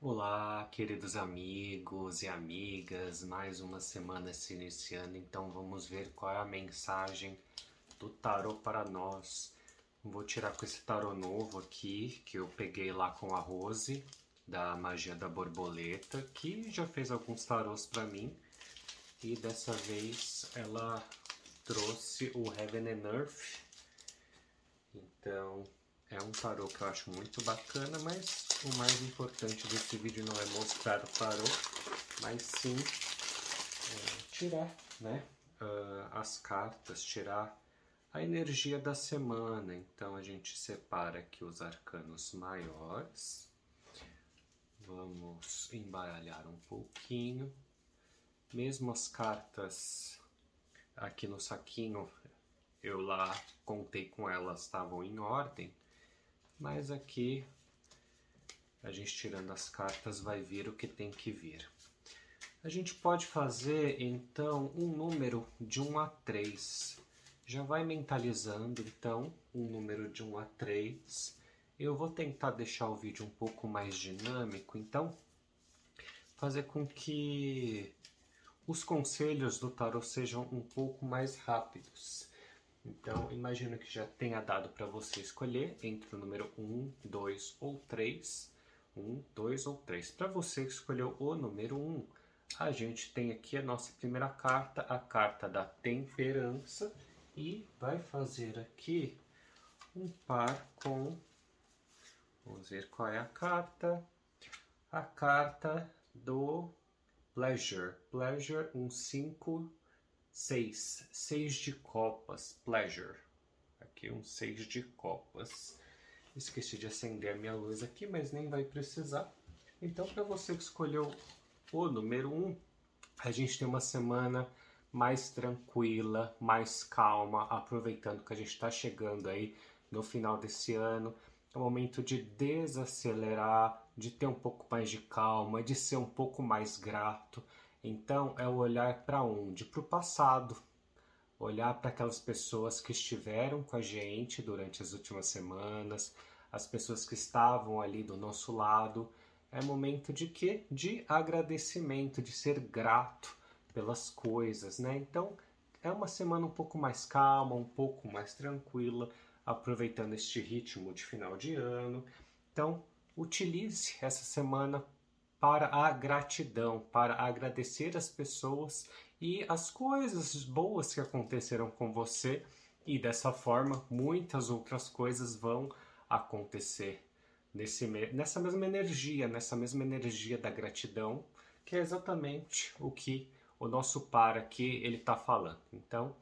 Olá, queridos amigos e amigas, mais uma semana se iniciando, então vamos ver qual é a mensagem do tarô para nós. Vou tirar com esse tarô novo aqui, que eu peguei lá com a Rose, da Magia da Borboleta, que já fez alguns tarôs para mim, e dessa vez ela trouxe o Heaven and Earth. Então, é um tarô que eu acho muito bacana, mas o mais importante desse vídeo não é mostrar o tarô, mas sim é, tirar né, uh, as cartas, tirar a energia da semana. Então a gente separa aqui os arcanos maiores. Vamos embaralhar um pouquinho. Mesmo as cartas aqui no saquinho, eu lá contei com elas, estavam em ordem mas aqui a gente tirando as cartas vai vir o que tem que vir. A gente pode fazer então um número de 1 a 3. Já vai mentalizando então um número de 1 a 3. Eu vou tentar deixar o vídeo um pouco mais dinâmico, então fazer com que os conselhos do tarot sejam um pouco mais rápidos. Então, imagino que já tenha dado para você escolher entre o número 1, 2 ou 3. 1, 2 ou 3. Para você que escolheu o número 1, a gente tem aqui a nossa primeira carta, a carta da temperança, e vai fazer aqui um par com. Vamos ver qual é a carta. A carta do Pleasure. Pleasure, um 5 6. 6 de copas. Pleasure. Aqui um 6 de copas. Esqueci de acender a minha luz aqui, mas nem vai precisar. Então, para você que escolheu o número 1, a gente tem uma semana mais tranquila, mais calma, aproveitando que a gente está chegando aí no final desse ano. É o momento de desacelerar, de ter um pouco mais de calma, de ser um pouco mais grato. Então é o olhar para onde? Para o passado. Olhar para aquelas pessoas que estiveram com a gente durante as últimas semanas, as pessoas que estavam ali do nosso lado. É momento de quê? De agradecimento, de ser grato pelas coisas, né? Então é uma semana um pouco mais calma, um pouco mais tranquila, aproveitando este ritmo de final de ano. Então, utilize essa semana para a gratidão, para agradecer as pessoas e as coisas boas que aconteceram com você, e dessa forma muitas outras coisas vão acontecer nesse, nessa mesma energia, nessa mesma energia da gratidão, que é exatamente o que o nosso par aqui ele está falando. Então,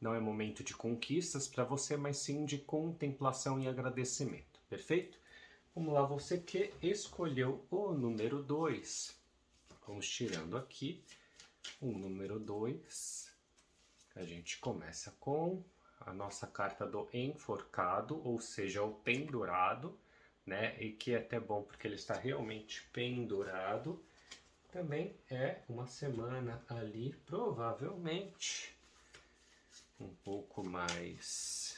não é momento de conquistas para você, mas sim de contemplação e agradecimento. Perfeito? Vamos lá, você que escolheu o número 2. Vamos tirando aqui o número 2. A gente começa com a nossa carta do enforcado, ou seja, o pendurado, né? E que é até bom porque ele está realmente pendurado. Também é uma semana ali, provavelmente, um pouco mais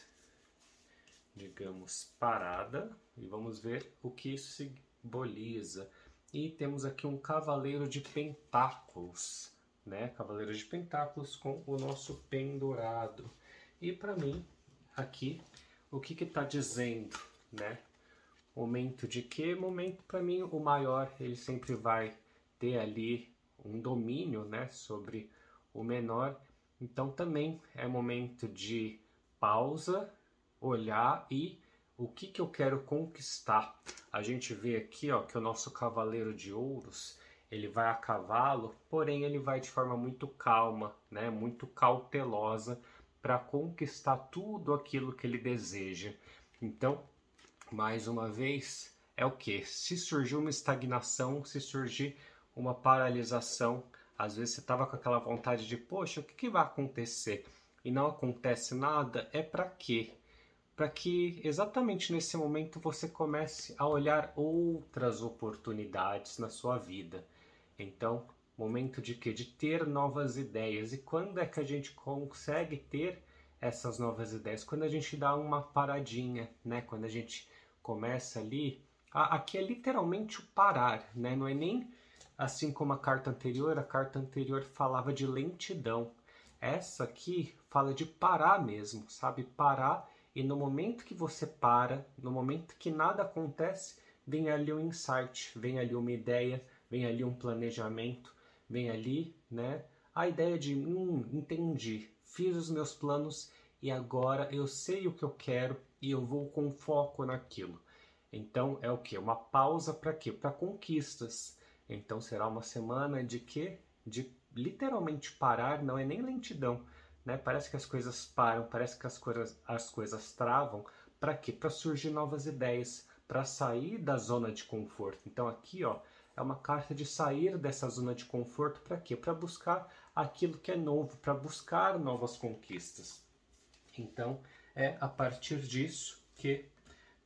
digamos, parada e vamos ver o que isso simboliza. E temos aqui um cavaleiro de pentáculos, né? Cavaleiro de pentáculos com o nosso pendurado. E para mim, aqui, o que que tá dizendo, né? Momento de que? Momento para mim o maior, ele sempre vai ter ali um domínio, né, sobre o menor. Então também é momento de pausa olhar e o que, que eu quero conquistar. A gente vê aqui ó, que o nosso cavaleiro de ouros ele vai a cavalo, porém ele vai de forma muito calma, né, muito cautelosa para conquistar tudo aquilo que ele deseja. Então, mais uma vez, é o que? Se surgir uma estagnação, se surgir uma paralisação, às vezes você estava com aquela vontade de, poxa, o que, que vai acontecer? E não acontece nada, é para quê? Para que exatamente nesse momento você comece a olhar outras oportunidades na sua vida. Então, momento de que de ter novas ideias. E quando é que a gente consegue ter essas novas ideias? Quando a gente dá uma paradinha, né? Quando a gente começa ali aqui é literalmente o parar, né? Não é nem assim como a carta anterior, a carta anterior falava de lentidão. Essa aqui fala de parar mesmo, sabe? Parar e no momento que você para, no momento que nada acontece, vem ali um insight, vem ali uma ideia, vem ali um planejamento, vem ali, né? A ideia de, hum, entendi, fiz os meus planos e agora eu sei o que eu quero e eu vou com foco naquilo. Então é o que? Uma pausa para quê? Para conquistas. Então será uma semana de quê? De literalmente parar, não é nem lentidão, né? Parece que as coisas param, parece que as coisas, as coisas travam. Para quê? Para surgir novas ideias, para sair da zona de conforto. Então aqui, ó, é uma carta de sair dessa zona de conforto para quê? Para buscar aquilo que é novo, para buscar novas conquistas. Então, é a partir disso que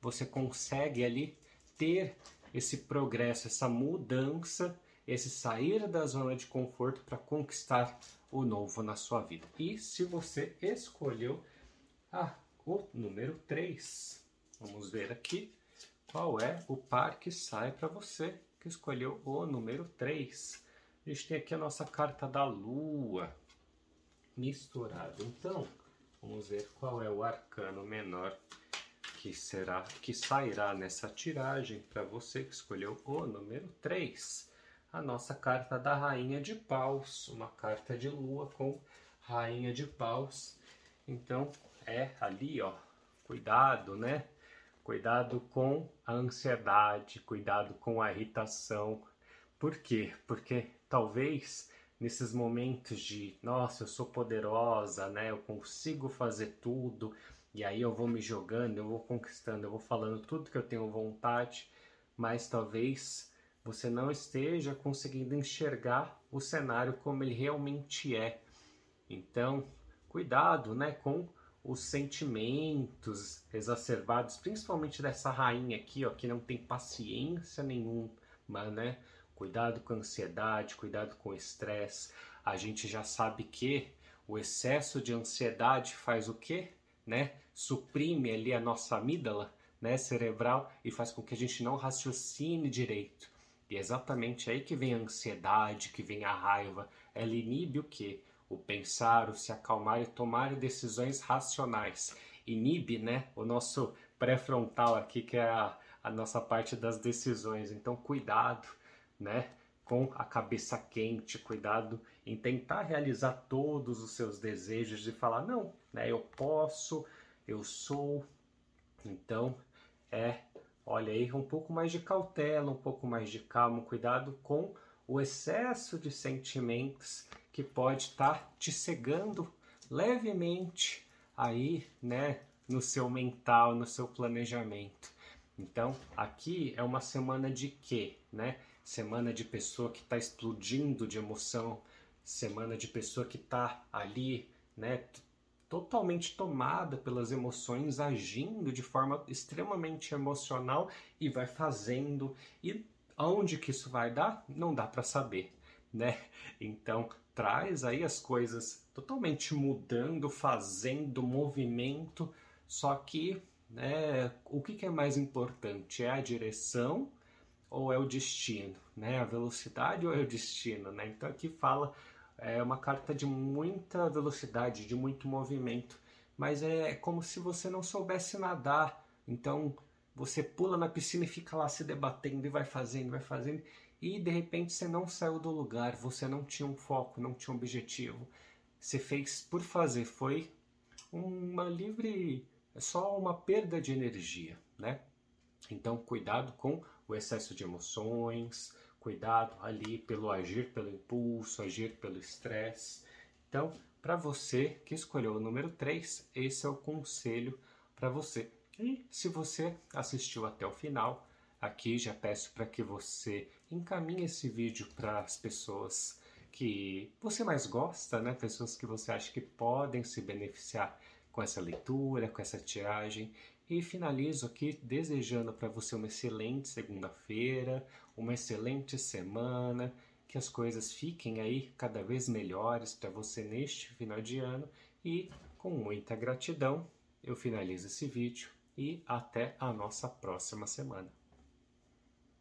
você consegue ali ter esse progresso, essa mudança, esse sair da zona de conforto para conquistar o novo na sua vida. E se você escolheu ah, o número 3, vamos ver aqui qual é o par que sai para você que escolheu o número 3. A gente tem aqui a nossa carta da lua misturada. Então, vamos ver qual é o arcano menor que será que sairá nessa tiragem para você que escolheu o número 3 a nossa carta da Rainha de Paus, uma carta de lua com Rainha de Paus. Então é ali, ó, cuidado, né? Cuidado com a ansiedade, cuidado com a irritação. Por quê? Porque talvez nesses momentos de, nossa, eu sou poderosa, né? Eu consigo fazer tudo, e aí eu vou me jogando, eu vou conquistando, eu vou falando tudo que eu tenho vontade, mas talvez você não esteja conseguindo enxergar o cenário como ele realmente é. Então, cuidado, né, com os sentimentos exacerbados, principalmente dessa rainha aqui, ó, que não tem paciência nenhuma, né? Cuidado com a ansiedade, cuidado com o estresse. A gente já sabe que o excesso de ansiedade faz o quê? Né? Suprime ali a nossa amígdala, né, cerebral e faz com que a gente não raciocine direito. E é exatamente aí que vem a ansiedade, que vem a raiva. Ela inibe o que? O pensar, o se acalmar e tomar decisões racionais. Inibe, né, o nosso pré-frontal aqui, que é a, a nossa parte das decisões. Então, cuidado, né, com a cabeça quente, cuidado em tentar realizar todos os seus desejos e falar, não, né, eu posso, eu sou. Então, é Olha aí, um pouco mais de cautela, um pouco mais de calma, cuidado com o excesso de sentimentos que pode estar tá te cegando levemente aí, né, no seu mental, no seu planejamento. Então, aqui é uma semana de quê, né? Semana de pessoa que está explodindo de emoção, semana de pessoa que está ali, né, totalmente tomada pelas emoções, agindo de forma extremamente emocional e vai fazendo. E aonde que isso vai dar? Não dá para saber, né? Então traz aí as coisas totalmente mudando, fazendo movimento, só que né, o que, que é mais importante? É a direção ou é o destino? Né? A velocidade ou é o destino? Né? Então aqui fala é uma carta de muita velocidade, de muito movimento, mas é como se você não soubesse nadar. Então você pula na piscina e fica lá se debatendo e vai fazendo, vai fazendo, e de repente você não saiu do lugar, você não tinha um foco, não tinha um objetivo. Você fez por fazer, foi uma livre, só uma perda de energia, né? Então cuidado com o excesso de emoções, cuidado ali pelo agir pelo impulso, agir pelo estresse. Então, para você que escolheu o número 3, esse é o conselho para você. E se você assistiu até o final, aqui já peço para que você encaminhe esse vídeo para as pessoas que você mais gosta, né? Pessoas que você acha que podem se beneficiar com essa leitura, com essa tiragem. E finalizo aqui desejando para você uma excelente segunda-feira, uma excelente semana, que as coisas fiquem aí cada vez melhores para você neste final de ano e com muita gratidão eu finalizo esse vídeo e até a nossa próxima semana.